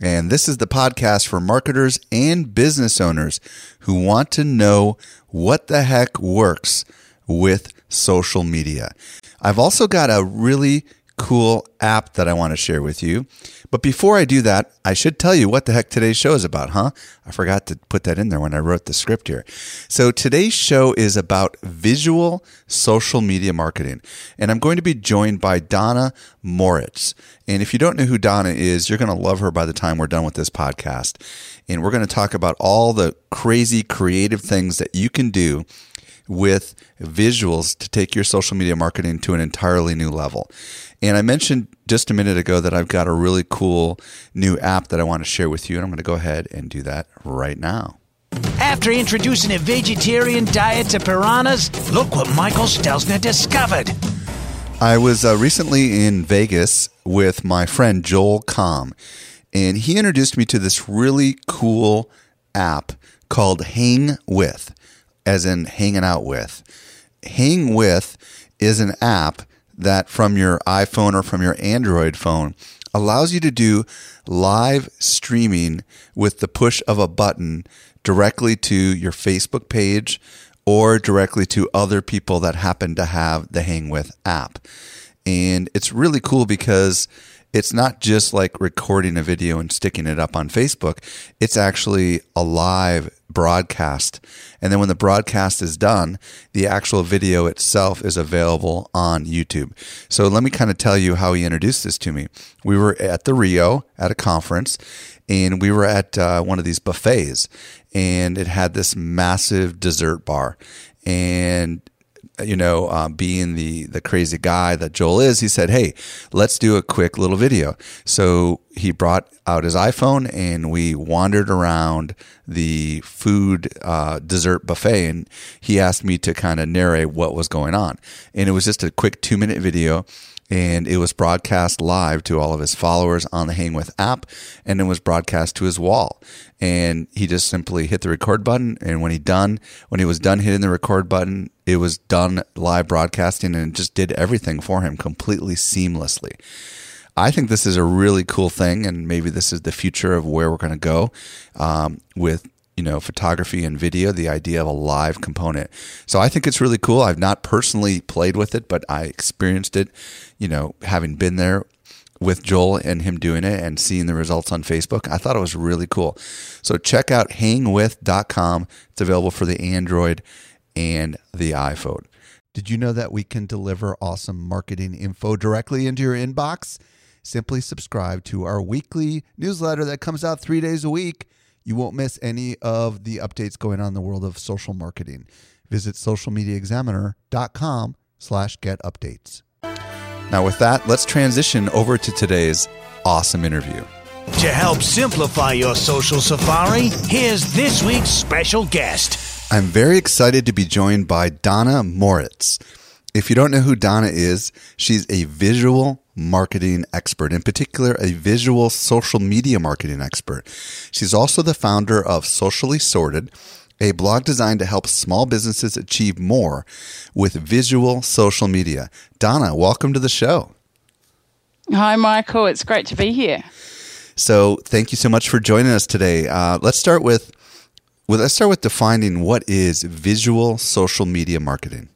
and this is the podcast for marketers and business owners who want to know what the heck works with social media. I've also got a really cool app that I want to share with you. But before I do that, I should tell you what the heck today's show is about, huh? I forgot to put that in there when I wrote the script here. So today's show is about visual social media marketing. And I'm going to be joined by Donna Moritz. And if you don't know who Donna is, you're going to love her by the time we're done with this podcast. And we're going to talk about all the crazy creative things that you can do with visuals to take your social media marketing to an entirely new level. And I mentioned just a minute ago that I've got a really cool new app that I want to share with you, and I'm going to go ahead and do that right now. After introducing a vegetarian diet to piranhas, look what Michael Stelzner discovered. I was uh, recently in Vegas with my friend Joel Comm, and he introduced me to this really cool app called Hang With as in hanging out with. Hang with is an app that from your iPhone or from your Android phone allows you to do live streaming with the push of a button directly to your Facebook page or directly to other people that happen to have the Hang With app. And it's really cool because it's not just like recording a video and sticking it up on Facebook. It's actually a live broadcast. And then when the broadcast is done, the actual video itself is available on YouTube. So let me kind of tell you how he introduced this to me. We were at the Rio at a conference and we were at uh, one of these buffets and it had this massive dessert bar and you know, um, being the the crazy guy that Joel is, he said, "Hey, let's do a quick little video." So he brought out his iPhone and we wandered around the food uh, dessert buffet, and he asked me to kind of narrate what was going on, and it was just a quick two minute video and it was broadcast live to all of his followers on the Hang With app, and it was broadcast to his wall. And he just simply hit the record button, and when he done, when he was done hitting the record button, it was done live broadcasting, and just did everything for him completely seamlessly. I think this is a really cool thing, and maybe this is the future of where we're going to go um, with you know, photography and video, the idea of a live component. So I think it's really cool. I've not personally played with it, but I experienced it, you know, having been there with Joel and him doing it and seeing the results on Facebook. I thought it was really cool. So check out hangwith.com. It's available for the Android and the iPhone. Did you know that we can deliver awesome marketing info directly into your inbox? Simply subscribe to our weekly newsletter that comes out three days a week you won't miss any of the updates going on in the world of social marketing. Visit socialmediaexaminer.com slash get updates. Now with that, let's transition over to today's awesome interview. To help simplify your social safari, here's this week's special guest. I'm very excited to be joined by Donna Moritz. If you don't know who Donna is, she's a visual marketing expert, in particular, a visual social media marketing expert. She's also the founder of Socially Sorted, a blog designed to help small businesses achieve more with visual social media. Donna, welcome to the show. Hi, Michael. It's great to be here. So, thank you so much for joining us today. Uh, let's start with well, let's start with defining what is visual social media marketing.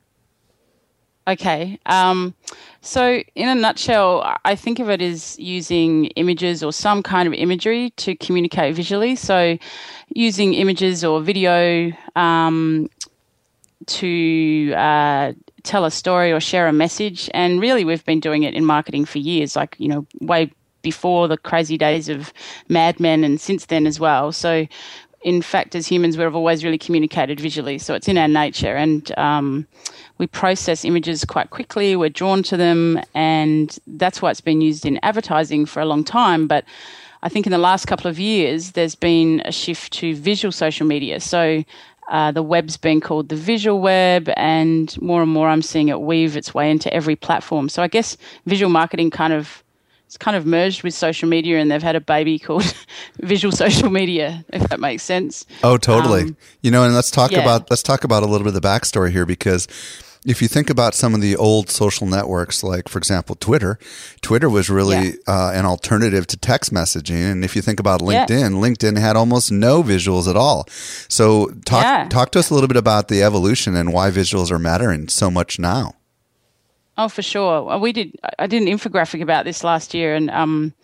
Okay. Um, so, in a nutshell, I think of it as using images or some kind of imagery to communicate visually. So, using images or video um, to uh, tell a story or share a message. And really, we've been doing it in marketing for years, like, you know, way before the crazy days of Mad Men and since then as well. So, in fact, as humans, we've always really communicated visually. So it's in our nature. And um, we process images quite quickly, we're drawn to them. And that's why it's been used in advertising for a long time. But I think in the last couple of years, there's been a shift to visual social media. So uh, the web's been called the visual web, and more and more I'm seeing it weave its way into every platform. So I guess visual marketing kind of it's kind of merged with social media, and they've had a baby called visual social media, if that makes sense. Oh, totally. Um, you know, and let's talk yeah. about let's talk about a little bit of the backstory here because if you think about some of the old social networks, like for example Twitter, Twitter was really yeah. uh, an alternative to text messaging. And if you think about LinkedIn, yeah. LinkedIn had almost no visuals at all. So talk yeah. talk to us a little bit about the evolution and why visuals are mattering so much now. Oh, for sure. We did. I did an infographic about this last year, and um,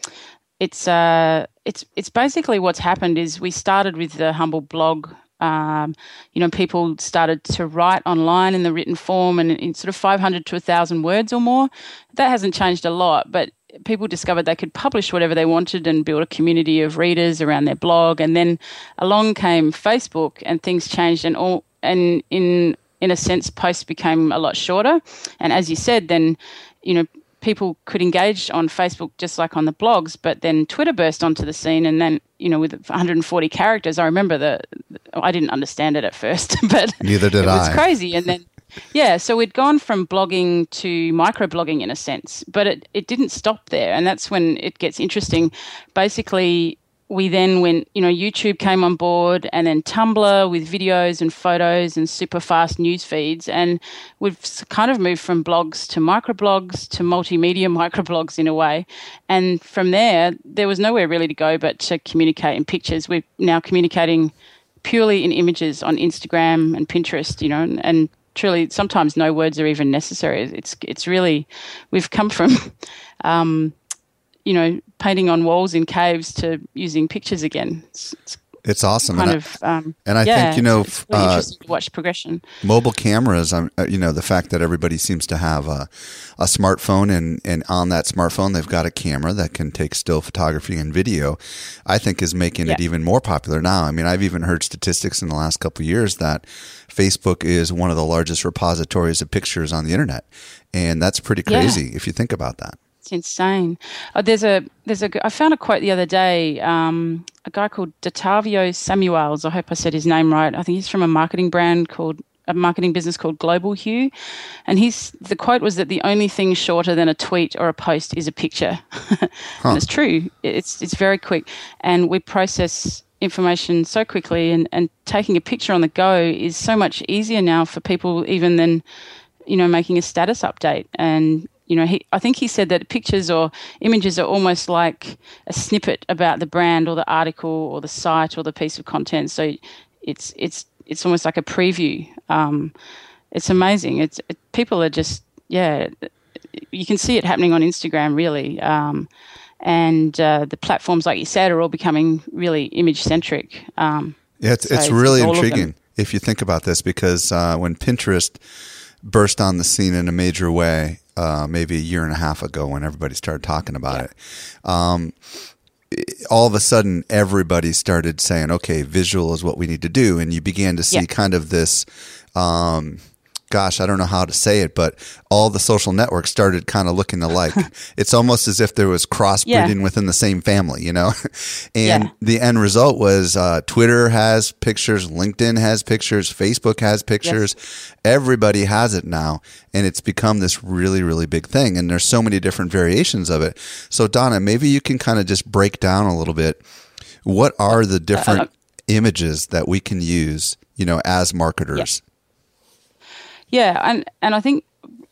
it's uh, it's it's basically what's happened is we started with the humble blog um, you know, people started to write online in the written form and in sort of 500 to 1,000 words or more. That hasn't changed a lot, but people discovered they could publish whatever they wanted and build a community of readers around their blog. And then along came Facebook, and things changed, and all and in in a sense, posts became a lot shorter. And as you said, then you know people could engage on Facebook just like on the blogs, but then Twitter burst onto the scene, and then you know with 140 characters, I remember the I didn't understand it at first, but neither did it I. was crazy, and then. Yeah, so we'd gone from blogging to microblogging in a sense, but it, it didn't stop there. And that's when it gets interesting. Basically, we then went, you know, YouTube came on board and then Tumblr with videos and photos and super fast news feeds. And we've kind of moved from blogs to microblogs to multimedia microblogs in a way. And from there, there was nowhere really to go but to communicate in pictures. We're now communicating purely in images on Instagram and Pinterest, you know, and, and truly sometimes no words are even necessary. It's, it's really, we've come from, um, you know, painting on walls in caves to using pictures again. It's, it's, it's awesome. Kind and of, I, um, and I yeah, think you know, it's really uh, interesting to watch progression. Mobile cameras. Um, uh, you know, the fact that everybody seems to have a, a smartphone, and and on that smartphone they've got a camera that can take still photography and video. I think is making yeah. it even more popular now. I mean, I've even heard statistics in the last couple of years that Facebook is one of the largest repositories of pictures on the internet, and that's pretty crazy yeah. if you think about that. It's insane. Oh, there's a there's a I found a quote the other day. Um, a guy called Datavio Samuels. I hope I said his name right. I think he's from a marketing brand called a marketing business called Global Hue, and he's the quote was that the only thing shorter than a tweet or a post is a picture, huh. and it's true. It's it's very quick, and we process information so quickly, and and taking a picture on the go is so much easier now for people even than you know making a status update and you know, he, I think he said that pictures or images are almost like a snippet about the brand or the article or the site or the piece of content. So it's it's it's almost like a preview. Um, it's amazing. It's it, people are just yeah. You can see it happening on Instagram, really. Um, and uh, the platforms, like you said, are all becoming really image centric. Um, yeah, it's, so it's really it's intriguing if you think about this because uh, when Pinterest burst on the scene in a major way, uh, maybe a year and a half ago when everybody started talking about yeah. it. Um, all of a sudden, everybody started saying, "Okay, visual is what we need to do," and you began to see yeah. kind of this. Um, gosh, I don't know how to say it, but all the social networks started kind of looking alike. it's almost as if there was crossbreeding yeah. within the same family, you know? and yeah. the end result was uh, Twitter has pictures, LinkedIn has pictures, Facebook has pictures. Yes. Everybody has it now. And it's become this really, really big thing. And there's so many different variations of it. So, Donna, maybe you can kind of just break down a little bit. What are the different uh, uh, images that we can use, you know, as marketers? Yeah, and and I think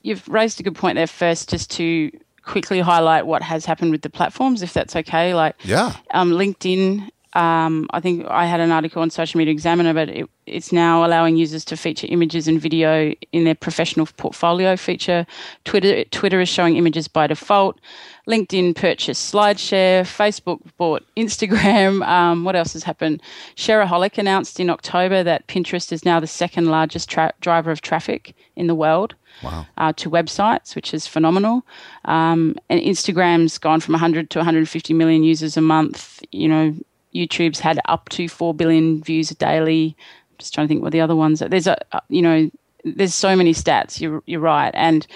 you've raised a good point there first, just to quickly highlight what has happened with the platforms, if that's okay. Like, yeah, um, LinkedIn Um, I think I had an article on Social Media Examiner, but it, it's now allowing users to feature images and video in their professional portfolio feature. Twitter Twitter is showing images by default. LinkedIn purchased SlideShare. Facebook bought Instagram. Um, what else has happened? Shareaholic announced in October that Pinterest is now the second largest tra- driver of traffic in the world. Wow. Uh, to websites, which is phenomenal. Um, and Instagram's gone from 100 to 150 million users a month. You know, YouTube's had up to 4 billion views daily. I'm just trying to think what the other ones are. There's a, you know, there's so many stats. You're, you're right. And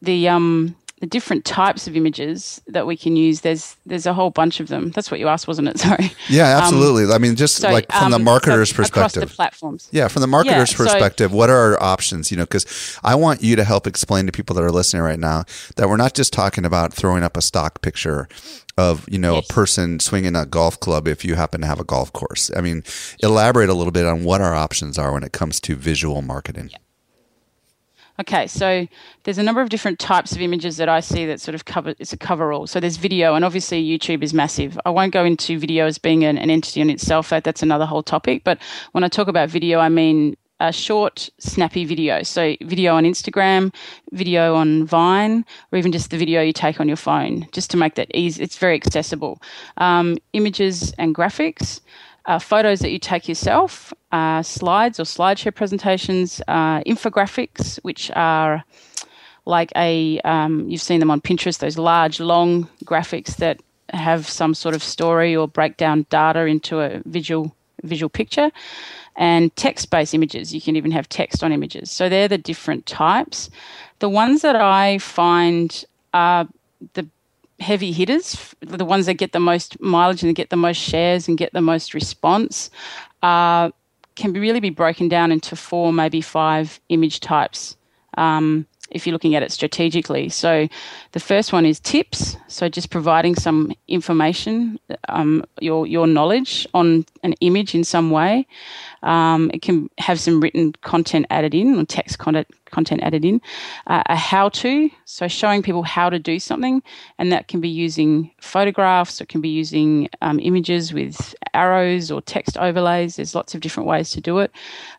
the, um, the different types of images that we can use there's there's a whole bunch of them that's what you asked wasn't it sorry yeah um, absolutely um, i mean just so, like from um, the marketer's so perspective across the platforms yeah from the marketer's yeah, perspective so, what are our options you know because i want you to help explain to people that are listening right now that we're not just talking about throwing up a stock picture of you know yes. a person swinging a golf club if you happen to have a golf course i mean elaborate a little bit on what our options are when it comes to visual marketing yeah. Okay, so there's a number of different types of images that I see that sort of cover it's a coverall. So there's video, and obviously YouTube is massive. I won't go into video as being an, an entity in itself. That that's another whole topic. But when I talk about video, I mean a short, snappy video. So, video on Instagram, video on Vine, or even just the video you take on your phone, just to make that easy. It's very accessible. Um, images and graphics uh, photos that you take yourself, uh, slides or slideshare presentations, uh, infographics, which are like a um, you've seen them on Pinterest, those large, long graphics that have some sort of story or break down data into a visual visual picture, and text-based images. You can even have text on images. So they're the different types. The ones that I find are the heavy hitters, the ones that get the most mileage and get the most shares and get the most response, uh, can really be broken down into four, maybe five image types. Um, if you're looking at it strategically. So, the first one is tips. So, just providing some information, um, your your knowledge on an image in some way. Um, it can have some written content added in or text content content added in. Uh, a how to, so showing people how to do something, and that can be using photographs, it can be using um, images with arrows or text overlays. There's lots of different ways to do it.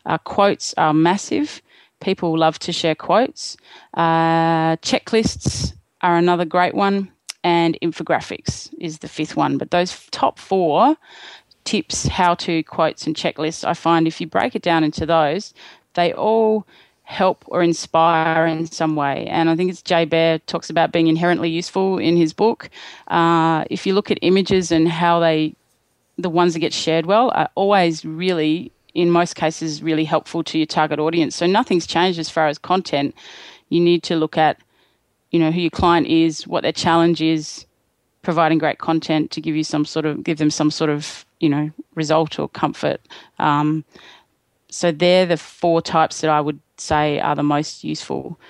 Uh, quotes are massive. People love to share quotes. Uh, checklists are another great one, and infographics is the fifth one. But those top four tips, how to quotes, and checklists, I find if you break it down into those, they all help or inspire in some way. And I think it's Jay Baer talks about being inherently useful in his book. Uh, if you look at images and how they, the ones that get shared well, are always really, in most cases, really helpful to your target audience. So nothing's changed as far as content. You need to look at, you know, who your client is, what their challenge is, providing great content to give you some sort of give them some sort of you know result or comfort. Um, so they're the four types that I would say are the most useful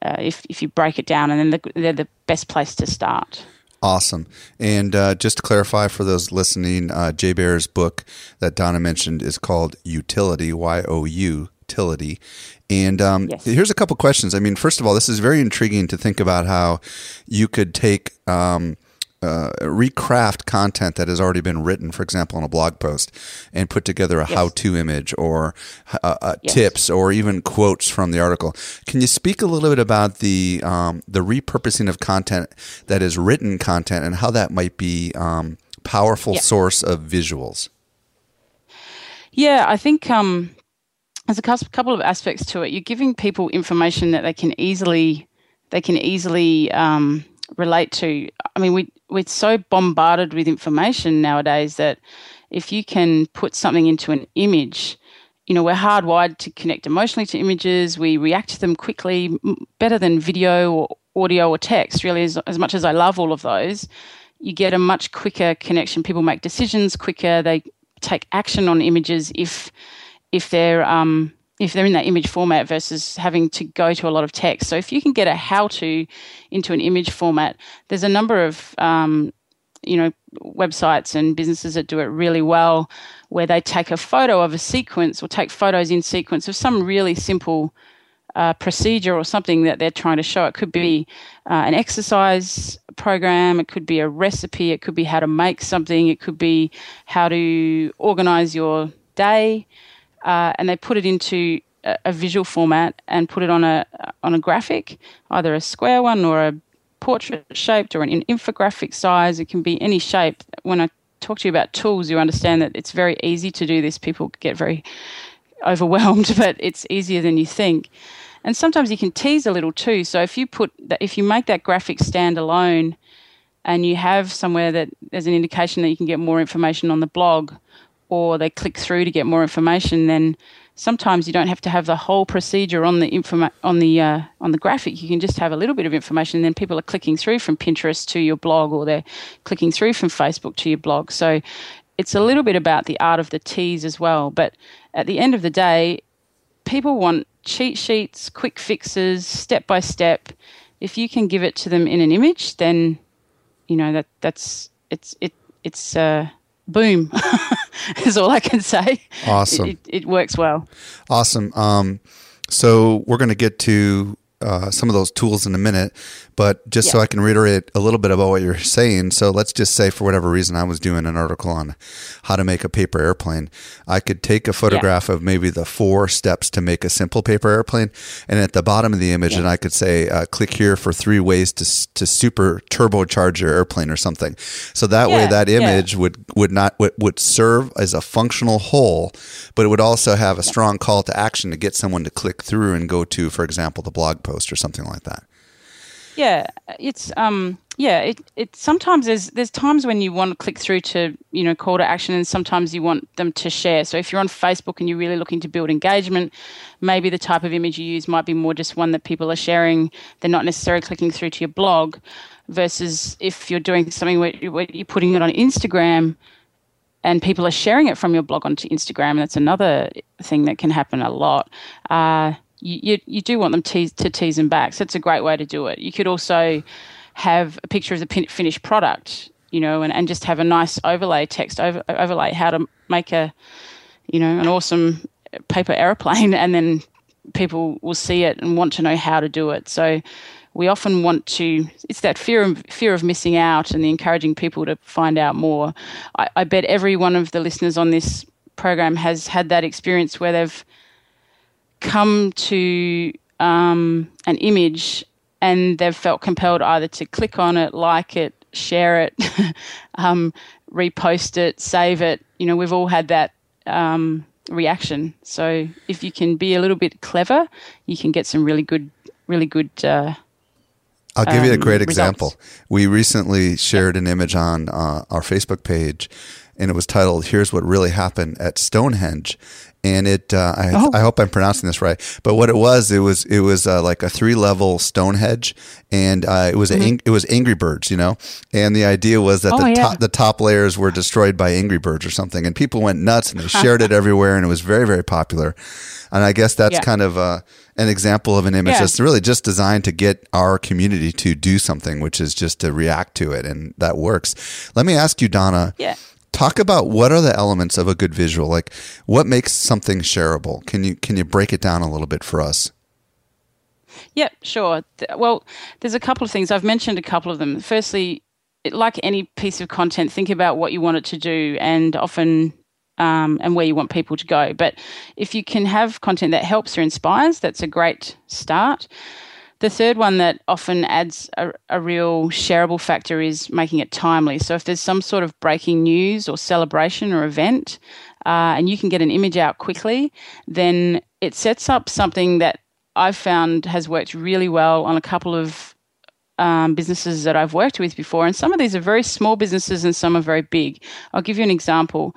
uh, if if you break it down, and then the, they're the best place to start. Awesome. And uh, just to clarify for those listening, uh, Jay Baer's book that Donna mentioned is called Youtility, Y O U utility. And um, yes. here's a couple questions. I mean, first of all, this is very intriguing to think about how you could take um, uh, recraft content that has already been written, for example, on a blog post, and put together a yes. how-to image or uh, uh, yes. tips or even quotes from the article. Can you speak a little bit about the um, the repurposing of content that is written content and how that might be um, powerful yeah. source of visuals? Yeah, I think um, there's a couple of aspects to it. You're giving people information that they can easily they can easily um, relate to. I mean, we we're so bombarded with information nowadays that if you can put something into an image, you know, we're hardwired to connect emotionally to images. We react to them quickly, better than video or audio or text. Really, as, as much as I love all of those, you get a much quicker connection. People make decisions quicker. They take action on images if if they're um, if they're in that image format versus having to go to a lot of text. So if you can get a how to into an image format, there's a number of um, you know websites and businesses that do it really well, where they take a photo of a sequence or take photos in sequence of some really simple uh, procedure or something that they're trying to show. It could be uh, an exercise program, it could be a recipe, it could be how to make something, it could be how to organize your day, uh, and they put it into a, a, visual format and put it on a on a graphic, either a square one or a portrait shaped or an infographic size. It can be any shape. When I talk to you about tools, you understand that it's very easy to do this. People get very overwhelmed, but it's easier than you think. And sometimes you can tease a little too. So if you put that, if you make that graphic stand alone, and you have somewhere that there's an indication that you can get more information on the blog, or they click through to get more information, then sometimes you don't have to have the whole procedure on the informa- on the uh, on the graphic. You can just have a little bit of information, and then people are clicking through from Pinterest to your blog, or they're clicking through from Facebook to your blog. So it's a little bit about the art of the tease as well. But at the end of the day, people want cheat sheets, quick fixes, step by step. If you can give it to them in an image, then you know that that's it's it it's uh, boom is all I can say. Awesome. It, it, it works well. Awesome. Um, so we're going to get to uh, some of those tools in a minute, but just yeah. so I can reiterate a little bit about what you're saying. So let's just say, for whatever reason, I was doing an article on how to make a paper airplane. I could take a photograph yeah. of maybe the four steps to make a simple paper airplane, and at the bottom of the image, yeah. and I could say, uh, click here for three ways to to super turbocharge your airplane or something. So that way, that image would would not would, would serve as a functional whole, but it would also have a strong call to action to get someone to click through and go to, for example, the blog post or something like that. Yeah, it's um yeah, it, it sometimes there's there's times when you want to click through to, you know, call to action and sometimes you want them to share. So if you're on Facebook and you're really looking to build engagement, maybe the type of image you use might be more just one that people are sharing. They're not necessarily clicking through to your blog versus if you're doing something where, where you're putting it on Instagram and people are sharing it from your blog onto Instagram. That's another thing that can happen a lot. Uh, you, you, do want them tease, to tease them back. So it's a great way to do it. You could also have a picture of the finished product, you know, and, and just have a nice overlay text over, overlay how to make a, you know, an awesome paper aeroplane, and then people will see it and want to know how to do it. So we often want to it's that fear of fear of missing out and the encouraging people to find out more I, I, bet every one of the listeners on this program has had that experience where they've come to um, an image and they've felt compelled either to click on it, like it, share it, um, repost it, save it. You know, we've all had that um, reaction. So if you can be a little bit clever, you can get some really good, really good. Uh, I'll give you a um, great example. We recently shared an image on uh, our Facebook page, and it was titled "Here's What Really Happened at Stonehenge," and it uh, I, oh. I, hope I'm pronouncing this right. But what it was, it was it was uh, like a three level Stonehenge, and uh, it was mm-hmm. ang- it was Angry Birds, you know. And the idea was that oh, the yeah. top the top layers were destroyed by Angry Birds or something, and people went nuts and they shared it everywhere, and it was very very popular. And I guess that's yeah. kind of uh, an example of an image yeah. that's really just designed to get our community to do something, which is just to react to it, and that works. Let me ask you, Donna. Yeah talk about what are the elements of a good visual? Like what makes something shareable? Can you can you break it down a little bit for us? Yeah sure. Well there's a couple of things. I've mentioned a couple of them. Firstly like any piece of content think about what you want it to do and often um, and where you want people to go. But if you can have content that helps or inspires that's a great start the third one that often adds a, a, real shareable factor is making it timely. So if there's some sort of breaking news or celebration or event, uh, and you can get an image out quickly, then it sets up something that I've found has worked really well on a couple of um, businesses that I've worked with before. And some of these are very small businesses and some are very big. I'll give you an example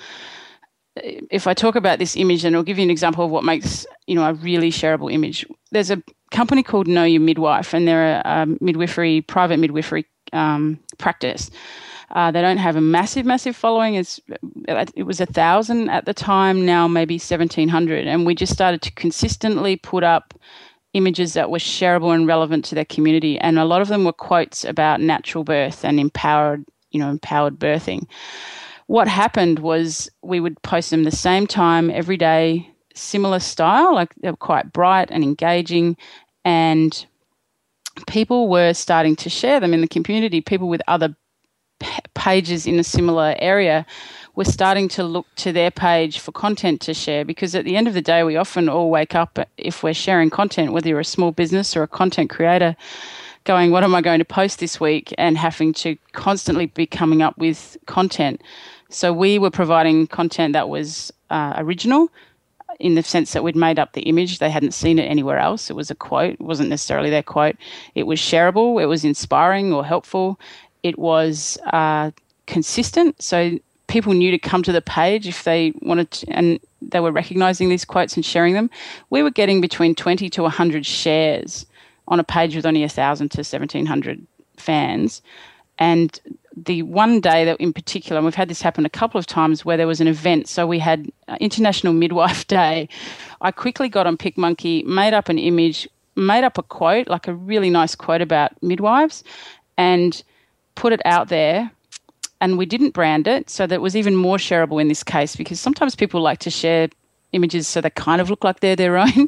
if I talk about this image, and I'll give you an example of what makes you know a really shareable image. There's a company called Know Your Midwife, and they're a, a midwifery private midwifery um, practice. Uh, they don't have a massive, massive following. It's, it was a thousand at the time. Now maybe seventeen hundred, and we just started to consistently put up images that were shareable and relevant to their community. And a lot of them were quotes about natural birth and empowered, you know, empowered birthing what happened was we would post them the same time every day, similar style, like they were quite bright and engaging, and people were starting to share them in the community. People with other pages in a similar area were starting to look to their page for content to share because at the end of the day, we often all wake up if we're sharing content, whether you're a small business or a content creator, going, What am I going to post this week? and having to constantly be coming up with content. So we were providing content that was uh, original in the sense that we'd made up the image. They hadn't seen it anywhere else. It was a quote, it wasn't necessarily their quote. It was shareable, it was inspiring or helpful, it was uh, consistent. So people knew to come to the page if they wanted to, and they were recognizing these quotes and sharing them. We were getting between 20 to 100 shares on a page with only 1,000 to 1,700 fans. And the one day that in particular, and we've had this happen a couple of times where there was an event. So we had uh, International Midwife Day. I quickly got on PicMonkey, made up an image, made up a quote, like a really nice quote about midwives, and put it out there. And we didn't brand it, so that was even more shareable in this case because sometimes people like to share images so they kind of look like they're their own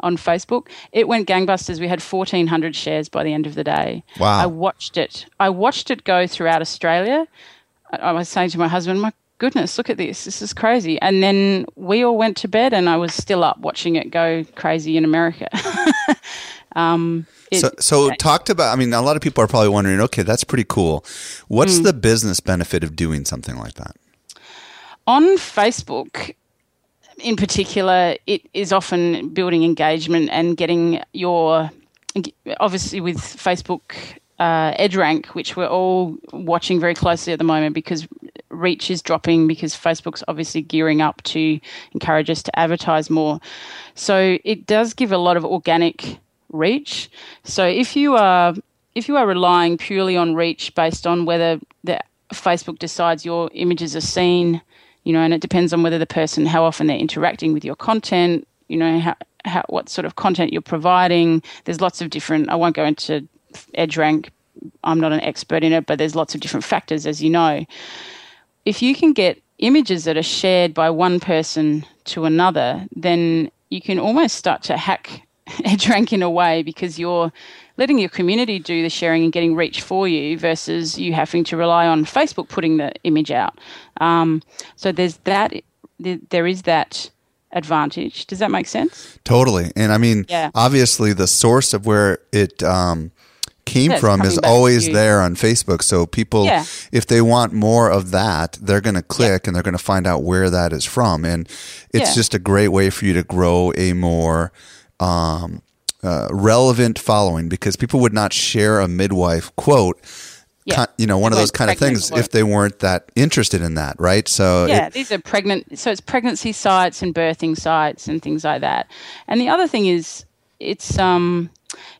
on Facebook. It went gangbusters. We had 1,400 shares by the end of the day. Wow. I watched it. I watched it go throughout Australia. I was saying to my husband, my goodness, look at this. This is crazy. And then we all went to bed and I was still up watching it go crazy in America. um, it, so, so talked about. I mean, a lot of people are probably wondering. Okay, that's pretty cool. What's mm. the business benefit of doing something like that? On Facebook, in particular, it is often building engagement and getting your, obviously with Facebook uh, EdgeRank, which we're all watching very closely at the moment because reach is dropping because Facebook's obviously gearing up to encourage us to advertise more. So it does give a lot of organic reach. So if you are if you are relying purely on reach based on whether the Facebook decides your images are seen you know, and it depends on whether the person, how often they're interacting with your content, you know, how, how, what sort of content you're providing. There's lots of different, I won't go into EdgeRank, I'm not an expert in it, but there's lots of different factors, as you know. If you can get images that are shared by one person to another, then you can almost start to hack EdgeRank in a way because you're letting your community do the sharing and getting reach for you versus you having to rely on Facebook putting the image out. Um, so there's that. There is that advantage. Does that make sense? Totally. And I mean, yeah. obviously, the source of where it um, came yeah, from is always there on Facebook. So people, yeah. if they want more of that, they're going to click and they're going to find out where that is from. And it's just a great way for you to grow a more um, uh, relevant following because people would not share a midwife quote. Yeah. you know, one of those kind of things if they weren't that interested in that, right? So yeah, it, these are pregnant. So it's pregnancy sites and birthing sites and things like that. And the other thing is, it's um,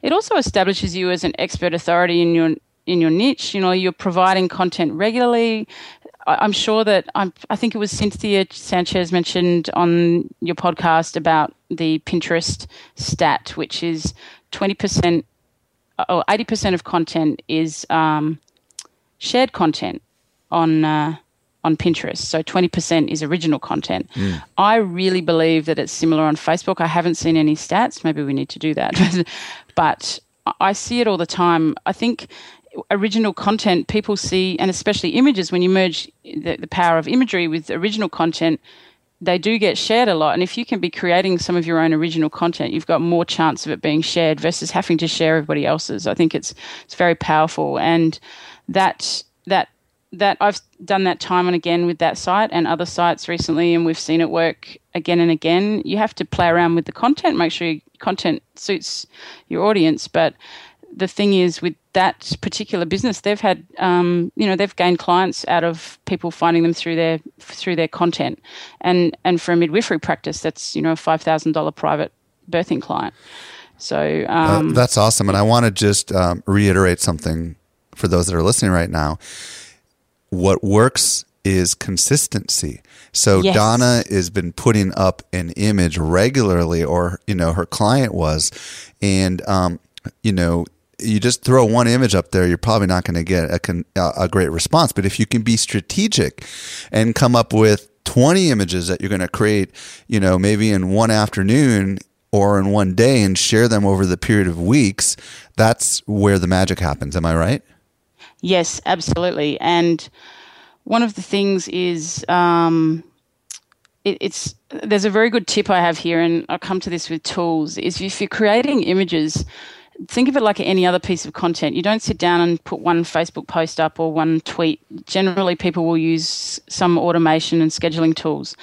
it also establishes you as an expert authority in your in your niche. You know, you're providing content regularly. I'm sure that I'm, I think it was Cynthia Sanchez mentioned on your podcast about the Pinterest stat, which is 20% or 80% of content is um, shared content on uh, on Pinterest. So 20% is original content. Mm. I really believe that it's similar on Facebook. I haven't seen any stats. Maybe we need to do that. but I see it all the time. I think original content people see, and especially images, when you merge the, the power of imagery with original content, they do get shared a lot. And if you can be creating some of your own original content, you've got more chance of it being shared versus having to share everybody else's. I think it's it's very powerful, and that that that I've done that time and again with that site and other sites recently, and we've seen it work again and again. You have to play around with the content, make sure your content suits your audience, but the thing is with that particular business, they've had, um, you know, they've gained clients out of people finding them through their through their content, and and for a midwifery practice, that's you know a five thousand dollar private birthing client. So um, uh, that's awesome, and I want to just um, reiterate something for those that are listening right now. What works is consistency. So yes. Donna has been putting up an image regularly, or you know, her client was, and um, you know, you just throw one image up there, you're probably not going to get a, a great response. But if you can be strategic and come up with 20 images that you're going to create, you know, maybe in one afternoon or in one day and share them over the period of weeks, that's where the magic happens. Am I right? Yes, absolutely. And one of the things is um, it, it's there's a very good tip I have here, and I come to this with tools. Is if you're creating images, think of it like any other piece of content. You don't sit down and put one Facebook post up or one tweet. Generally, people will use some automation and scheduling tools.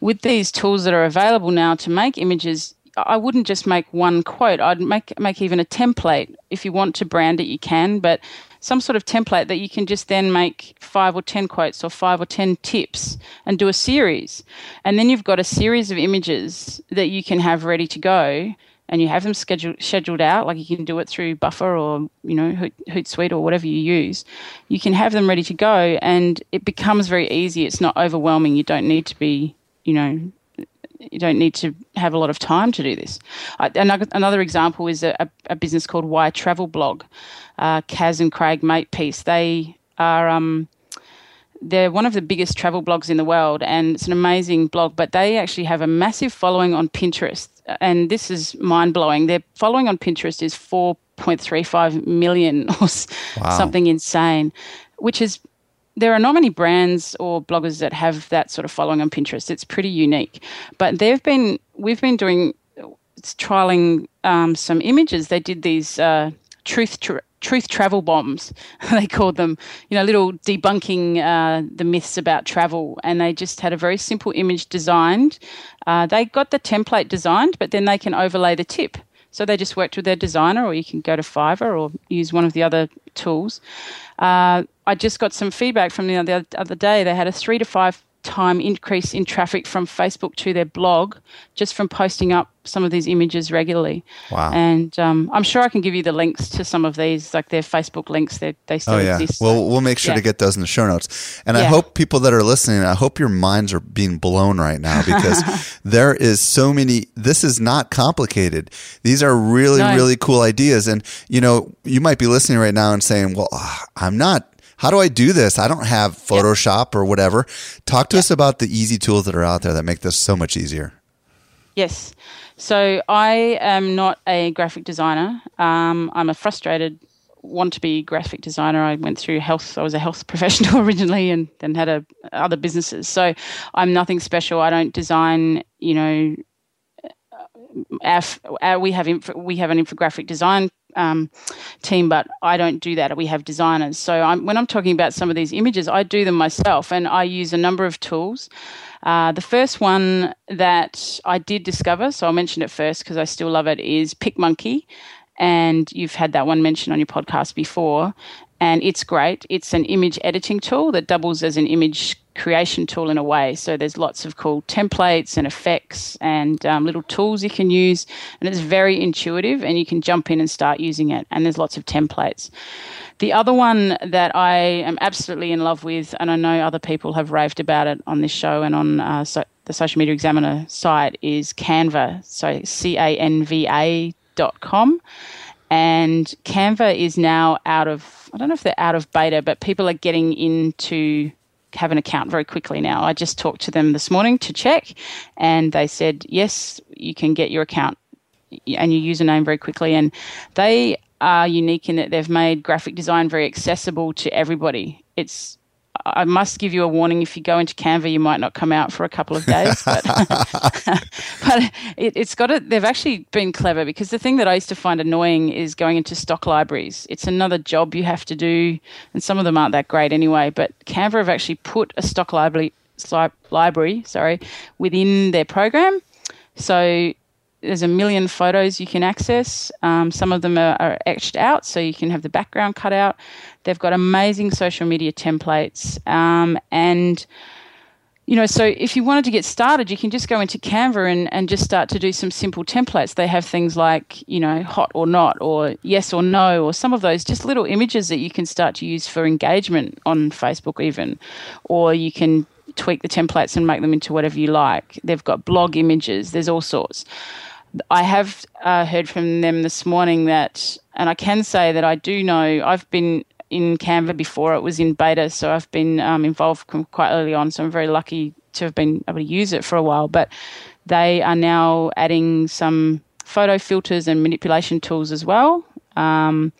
With these tools that are available now to make images, I wouldn't just make one quote. I'd make make even a template. If you want to brand it, you can, but some sort of template that you can just then make five or ten quotes or five or ten tips and do a series. And then you've got a series of images that you can have ready to go and you have them scheduled scheduled out, like you can do it through Buffer or you know Hoot, Hootsuite or whatever you use. You can have them ready to go, and it becomes very easy. It's not overwhelming. You don't need to be you know you don't need to have a lot of time to do this. another, another example is a, a, business called Y Travel Blog. Uh, Kaz and Craig Makepeace. They are um, they're one of the biggest travel blogs in the world, and it's an amazing blog. But they actually have a massive following on Pinterest, and this is mind blowing. Their following on Pinterest is four point three five million or wow. something insane, which is there are not many brands or bloggers that have that sort of following on Pinterest. It's pretty unique. But they've been we've been doing trialing um, some images. They did these uh, truth truth travel bombs. they called them, you know, little debunking uh, the myths about travel. And they just had a very simple image designed. Uh, they got the template designed, but then they can overlay the tip. So they just worked with their designer, or you can go to Fiverr or use one of the other tools. Uh, I just got some feedback from the other, other day. They had a three to five time increase in traffic from Facebook to their blog just from posting up some of these images regularly. Wow. And um, I'm sure I can give you the links to some of these, like their Facebook links. They, they still oh, yeah. exist. Well, we'll make sure yeah. to get those in the show notes. And yeah. I hope people that are listening, I hope your minds are being blown right now because there is so many, this is not complicated. These are really, no. really cool ideas. And, you know, you might be listening right now and saying, well, I'm not how do I do this? I don't have Photoshop or whatever. Talk to us about the easy tools that are out there that make this so much easier. Yes. So I am not a graphic designer. Um, I'm a frustrated want to be graphic designer. I went through health. I was a health professional originally, and then had a, other businesses. So I'm nothing special. I don't design. You know, our, our, we have inf- we have an infographic design um, team, but I don't do that. We have designers. So I'm, when I'm talking about some of these images, I do them myself, and I use a number of tools. Uh, the first one that I did discover, so I'll mention it first because I still love it, is PicMonkey. And you've had that one mentioned on your podcast before and it's great. It's an image editing tool that doubles as an image creation tool in a way. So there's lots of cool templates and effects and um, little tools you can use, and it's very intuitive, and you can jump in and start using it. And there's lots of templates. The other one that I am absolutely in love with, and I know other people have raved about it on this show and on uh, so the Social Media Examiner site, is Canva. So C A N V A dot com. And Canva is now out of, I don't know if they're out of beta, but people are getting into have an account very quickly now. I just talked to them this morning to check, and they said, yes, you can get your account and your username very quickly. And they are unique in that they've made graphic design very accessible to everybody. It's I must give you a warning. If you go into Canva, you might not come out for a couple of days. But, but it, has got it. They've actually been clever because the thing that I used to find annoying is going into stock libraries. It's another job you have to do, and some of them aren't that great anyway. But Canva have actually put a stock library, library, sorry, within their program. So there's a million photos you can access. Um, some of them are, are, etched out, so you can have the background cut out. They've got amazing social media templates. Um, and, you know, so if you wanted to get started, you can just go into Canva and, and just start to do some simple templates. They have things like, you know, hot or not, or yes or no, or some of those just little images that you can start to use for engagement on Facebook, even. Or you can tweak the templates and make them into whatever you like. They've got blog images, there's all sorts. I have uh, heard from them this morning that, and I can say that I do know I've been in Canva before. It was in beta, so I've been um, involved quite early on. So I'm very lucky to have been able to use it for a while, but they are now adding some photo filters and manipulation tools as well. Um,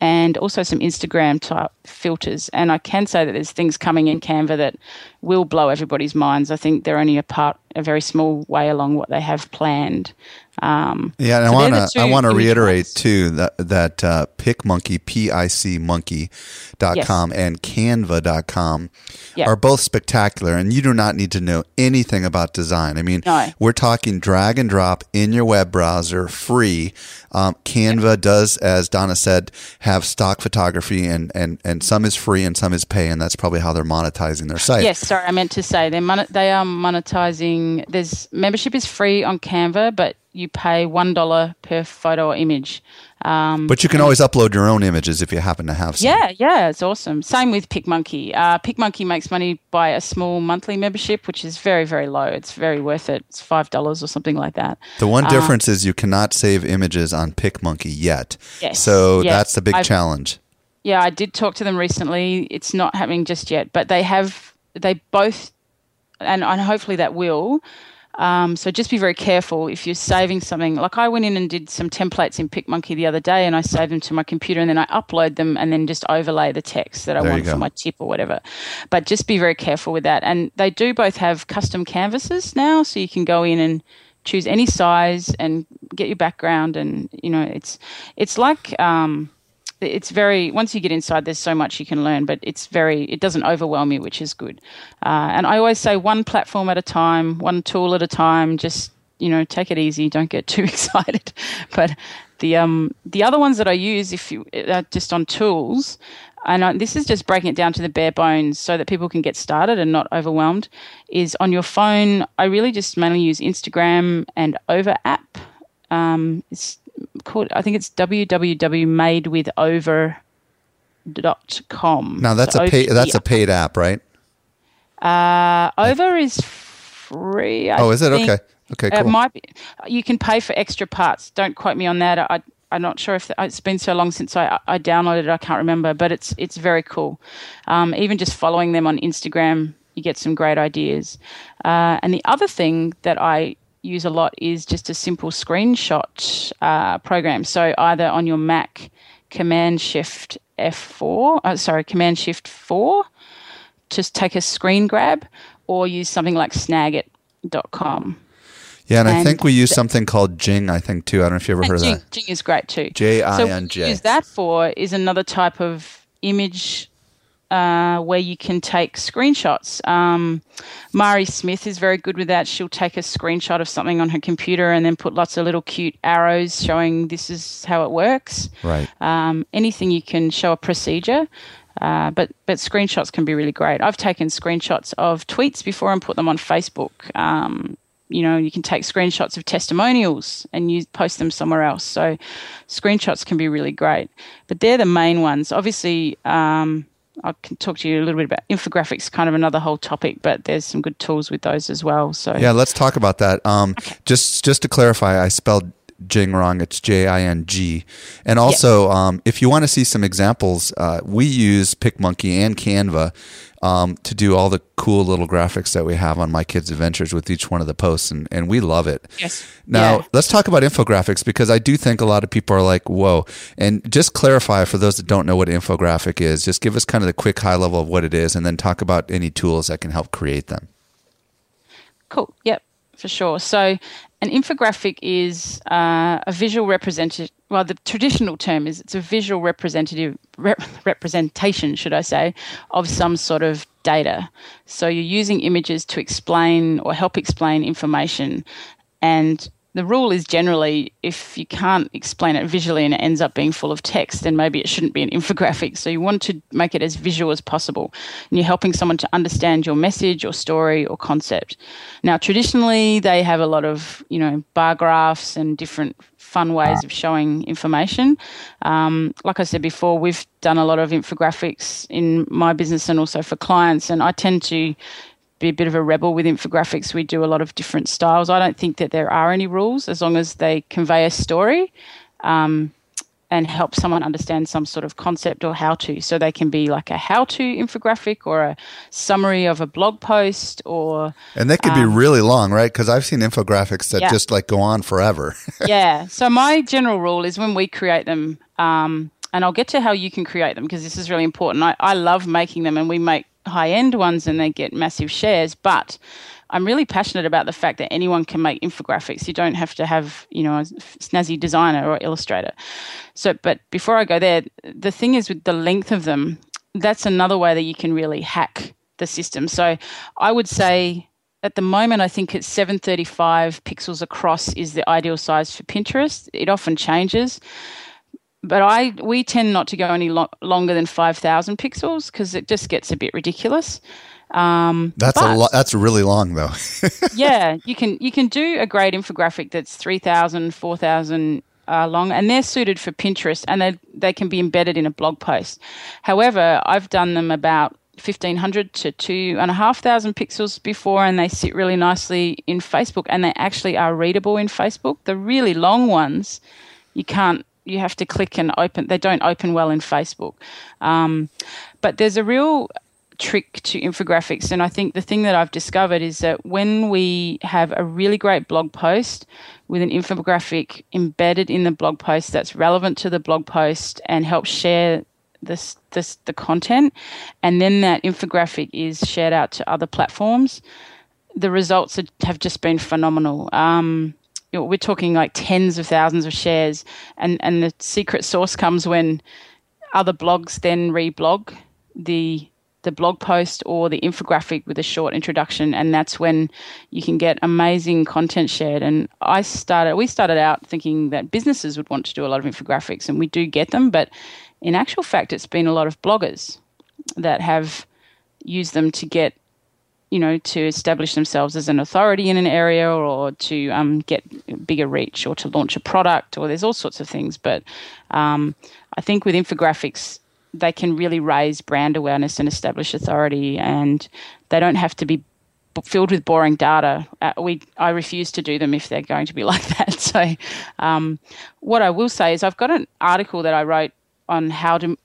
and also some Instagram type filters. And I can say that there's things coming in Canva that will blow everybody's minds. I think they're only a part, a very small way along what they have planned. Um, yeah, and so I want to I want to reiterate ones. too that that uh, PicMonkey p i c monkey dot com yes. and Canva.com yep. are both spectacular, and you do not need to know anything about design. I mean, no. we're talking drag and drop in your web browser, free. Um, Canva yep. does, as Donna said, have stock photography, and, and and some is free and some is pay, and that's probably how they're monetizing their site. Yes, sorry, I meant to say they mon- they are monetizing. There's membership is free on Canva, but you pay one dollar per photo or image. Um, but you can always upload your own images if you happen to have some. Yeah, yeah, it's awesome. Same with PicMonkey. Uh, PicMonkey makes money by a small monthly membership, which is very, very low. It's very worth it. It's five dollars or something like that. The one um, difference is you cannot save images on PicMonkey yet. Yes. So yes. that's the big I've, challenge. Yeah, I did talk to them recently. It's not happening just yet, but they have. They both, and, and hopefully that will um, so just be very careful if you're saving something. Like I went in and did some templates in PicMonkey the other day, and I saved them to my computer, and then I upload them, and then just overlay the text that I there want for my tip or whatever. But just be very careful with that. And they do both have custom canvases now, so you can go in and choose any size and get your background, and you know it's it's like. Um, it's very once you get inside there's so much you can learn but it's very it doesn't overwhelm you which is good. Uh, and i always say one platform at a time one tool at a time just you know take it easy don't get too excited. But the um the other ones that i use if you uh, just on tools and I, this is just breaking it down to the bare bones so that people can get started and not overwhelmed is on your phone i really just mainly use instagram and over app. Um, it's called I think it's www.madewithover.com. Now that's so a pay, that's a paid app, right? Uh, Over is free. I oh, is it okay? Okay, cool. It might be. You can pay for extra parts. Don't quote me on that. I, I'm not sure if the, it's been so long since I, I downloaded it. I can't remember, but it's it's very cool. Um, even just following them on Instagram, you get some great ideas. Uh, and the other thing that I use a lot is just a simple screenshot uh, program. So either on your Mac, Command Shift F4, uh, sorry, Command Shift 4, just take a screen grab, or use something like snagit.com. Yeah, and, and I think we use something called Jing, I think, too. I don't know if you ever heard Jing, of that. Jing is great, too. J I N J. So use that for is another type of image uh, where you can take screenshots. Um, Mari Smith is very good with that. She'll take a screenshot of something on her computer and then put lots of little cute arrows showing this is how it works. Right. Um, anything you can show a procedure. Uh, but but screenshots can be really great. I've taken screenshots of tweets before and put them on Facebook. Um, you know, you can take screenshots of testimonials and you post them somewhere else. So screenshots can be really great. But they're the main ones. Obviously, um, I can talk to you a little bit about infographics, kind of another whole topic, but there's some good tools with those as well. So yeah, let's talk about that. Um, okay. Just just to clarify, I spelled Jing wrong. It's J I N G. And also, yes. um, if you want to see some examples, uh, we use PicMonkey and Canva um, to do all the cool little graphics that we have on My Kids Adventures with each one of the posts, and, and we love it. Yes. Now, yeah. let's talk about infographics because I do think a lot of people are like, whoa. And just clarify for those that don't know what infographic is, just give us kind of the quick high level of what it is, and then talk about any tools that can help create them. Cool. Yep for sure. So, an infographic is uh, a visual representative. Well, the traditional term is it's a visual representative rep- representation, should I say, of some sort of data. So you're using images to explain or help explain information, and the rule is generally if you can't explain it visually and it ends up being full of text, then maybe it shouldn't be an infographic. So you want to make it as visual as possible. And you're helping someone to understand your message or story or concept. Now, traditionally, they have a lot of, you know, bar graphs and different fun ways of showing information. Um, like I said before, we've done a lot of infographics in my business and also for clients, and I tend to be a bit of a rebel with infographics. We do a lot of different styles. I don't think that there are any rules as long as they convey a story. Um, and help someone understand some sort of concept or how to. So they can be like a how to infographic or a summary of a blog post or. And they could um, be really long, right? Because I've seen infographics that yeah. just like go on forever. yeah. So my general rule is when we create them, um, and I'll get to how you can create them because this is really important. I, I love making them and we make high end ones and they get massive shares, but I'm really passionate about the fact that anyone can make infographics. You don't have to have, you know, a snazzy designer or illustrator. So, but before I go there, the thing is with the length of them, that's another way that you can really hack the system. So, I would say at the moment, I think it's 735 pixels across is the ideal size for Pinterest. It often changes but I we tend not to go any lo- longer than five thousand pixels because it just gets a bit ridiculous. Um, that's but, a lot. That's really long, though. yeah, you can you can do a great infographic that's 3,000, 4,000 uh, long, and they're suited for Pinterest, and they they can be embedded in a blog post. However, I've done them about 1500 to two and a half thousand pixels before, and they sit really nicely in Facebook, and they actually are readable in Facebook. The really long ones, you can't. You have to click and open. They don't open well in Facebook. Um, but there's a real trick to infographics. And I think the thing that I've discovered is that when we have a really great blog post with an infographic embedded in the blog post that's relevant to the blog post and helps share this, this the content, and then that infographic is shared out to other platforms, the results have just been phenomenal. Um, you know, we're talking like tens of thousands of shares, and, and the secret source comes when other blogs then reblog the the blog post or the infographic with a short introduction and that's when you can get amazing content shared. And i started we started out thinking that businesses would want to do a lot of infographics and we do get them but in actual fact it's been a lot of bloggers that have used them to get you know to establish themselves as an authority in an area or to um, get bigger reach or to launch a product or there's all sorts of things but um, i think with infographics they can really raise brand awareness and establish authority, and they don't have to be filled with boring data. Uh, we I refuse to do them if they're going to be like that. So, um, what I will say is I've got an article that I wrote on how to.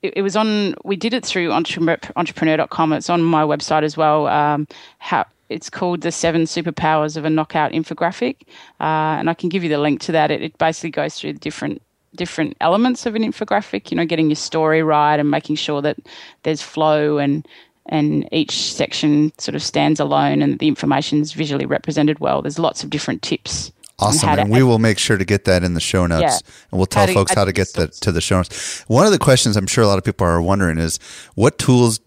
It, it was on. We did it through entrepreneur, entrepreneur.com. It's on my website as well. Um, how it's called the seven superpowers of a knockout infographic, uh, and I can give you the link to that. It, it basically goes through the different different elements of an infographic, you know, getting your story right and making sure that there's flow and and each section sort of stands alone and the information is visually represented well. There's lots of different tips. Awesome. And we will make sure to get that in the show notes. Yeah. And we'll tell how folks how to get that to the show notes. One of the questions I'm sure a lot of people are wondering is what tools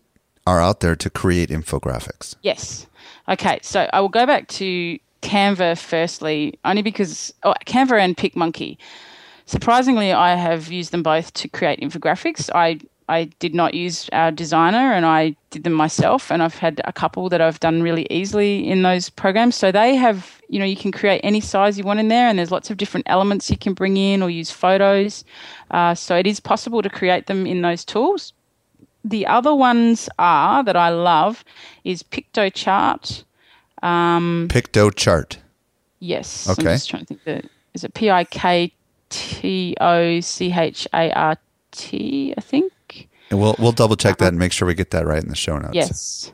are out there to create infographics? Yes. Okay. So I will go back to Canva firstly, only because oh, Canva and PicMonkey. Surprisingly, I have used them both to create infographics. I I did not use our designer and I did them myself and I've had a couple that I've done really easily in those programs. So they have, you know, you can create any size you want in there and there's lots of different elements you can bring in or use photos. Uh, so it is possible to create them in those tools. The other ones are that I love is Piktochart. Um, Piktochart. Yes. Okay. I'm just trying to think that is it P I K T O C H A R T, I think. And we'll we'll double check that and make sure we get that right in the show notes. Yes.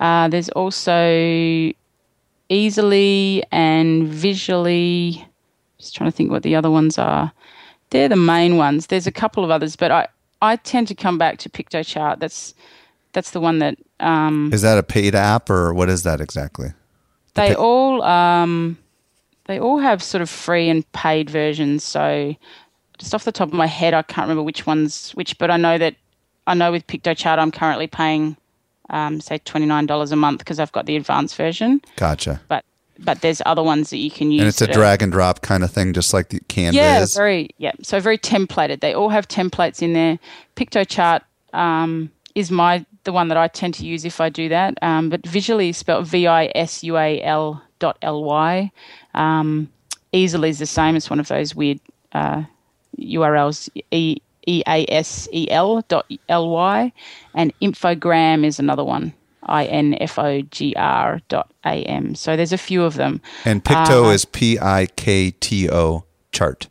Uh, there's also Easel.ly and Visual.ly. Just trying to think what the other ones are. They're the main ones. There's a couple of others, but I I tend to come back to Piktochart. That's that's the one that. Um, is that a paid app or what is that exactly? The they all. Um, they all have sort of free and paid versions. So just off the top of my head, I can't remember which ones which, but I know that I know with Piktochart, I'm currently paying um, say twenty nine dollars a month because I've got the advanced version. Gotcha. But but there's other ones that you can use. And it's a drag and drop kind of thing, just like the Canva yeah, is. very yeah. So very templated. They all have templates in there. Piktochart um, is my the one that I tend to use if I do that. Um, but Visual.ly spelled V I S U A L dot L Y. Um, Easel.ly is the same. It's one of those weird uh, URLs. E E A S E L dot L Y, and Infogram is another one. I N F O G R dot A M. So there's a few of them. And Picto uh, is P I K T O chart.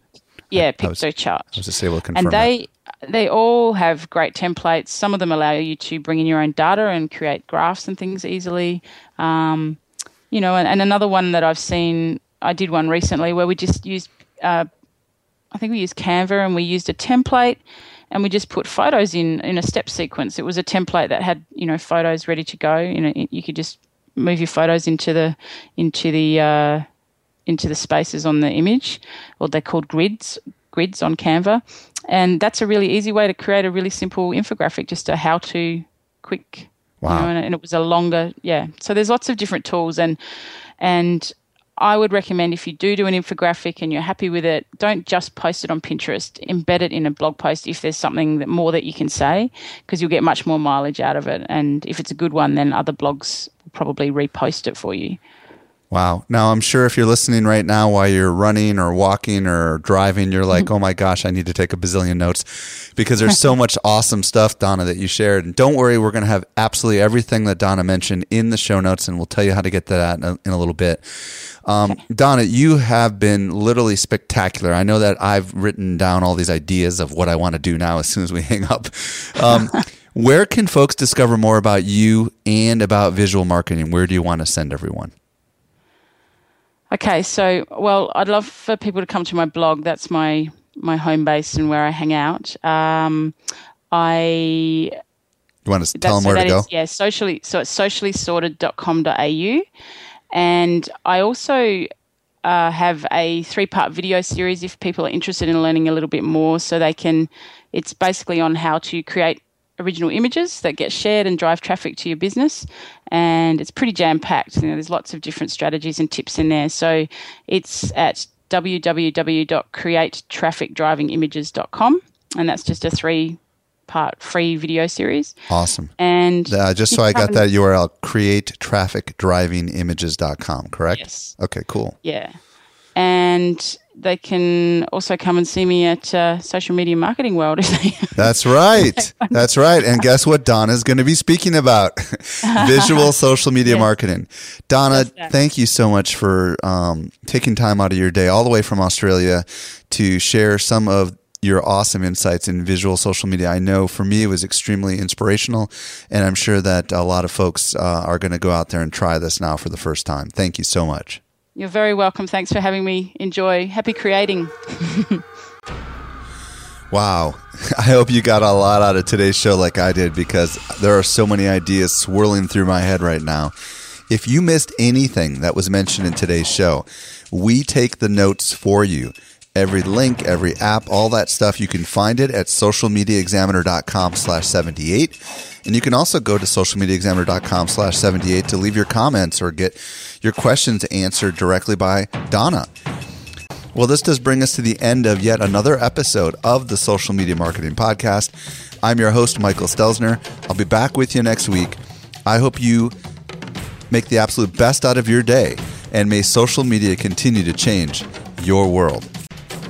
Yeah, I was- Piktochart. I was just able to confirm and they they all have great templates. Some of them allow you to bring in your own data and create graphs and things easily. Um, you know, and, and another one that I've seen, I did one recently where we just used, uh, I think we used Canva and we used a template and we just put photos in in a step sequence. It was a template that had you know photos ready to go. You know, you could just move your photos into the into the uh, into the spaces on the image, or they're called grids grids on Canva, and that's a really easy way to create a really simple infographic, just a how to quick. Wow. You know, and, and it was a longer, yeah. So there's lots of different tools, and and I would recommend if you do do an infographic and you're happy with it, don't just post it on Pinterest. Embed it in a blog post if there's something that more that you can say, because you'll get much more mileage out of it. And if it's a good one, then other blogs will probably repost it for you. Wow. Now, I'm sure if you're listening right now while you're running or walking or driving, you're like, oh my gosh, I need to take a bazillion notes because there's so much awesome stuff, Donna, that you shared. And don't worry, we're going to have absolutely everything that Donna mentioned in the show notes, and we'll tell you how to get to that in a, in a little bit. Um, Donna, you have been literally spectacular. I know that I've written down all these ideas of what I want to do now as soon as we hang up. Um, where can folks discover more about you and about visual marketing? Where do you want to send everyone? Okay, so well, I'd love for people to come to my blog. That's my my home base and where I hang out. Um, I You want to tell them where to go? is- yeah, socially. So it's sociallysorted.com.au. And I also uh, have a three part video series if people are interested in learning a little bit more. So they can, it's basically on how to create original images that get shared and drive traffic to your business. And it's pretty jam packed. You know, there's lots of different strategies and tips in there. So it's at www.createtrafficdrivingimages.com. And that's just a three part free video series. Awesome. And Uh, just so I got that URL, createtrafficdrivingimages.com, correct? Yes. Okay, cool. Yeah. And they can also come and see me at uh, Social Media Marketing World if they. That's right. That's right. And guess what Donna's going to be speaking about? Visual social media Yeah. marketing. Donna, thank you so much for um, taking time out of your day all the way from Australia to share some of your awesome insights in visual social media. I know for me it was extremely inspirational, and I'm sure that a lot of folks uh, are going to go out there and try this now for the first time. Thank you so much. You're very welcome. Thanks for having me. Enjoy. Happy creating. Wow. I hope you got a lot out of today's show like I did because there are so many ideas swirling through my head right now. If you missed anything that was mentioned in today's show, we take the notes for you. Every link, every app, all that stuff, you can find it at socialmediaexaminer.com slash 78. And you can also go to socialmediaexaminer.com slash 78 to leave your comments or get your questions answered directly by Donna. Well, this does bring us to the end of yet another episode of the Social Media Marketing Podcast. I'm your host, Michael Stelzner. I'll be back with you next week. I hope you make the absolute best out of your day, and may social media continue to change your world.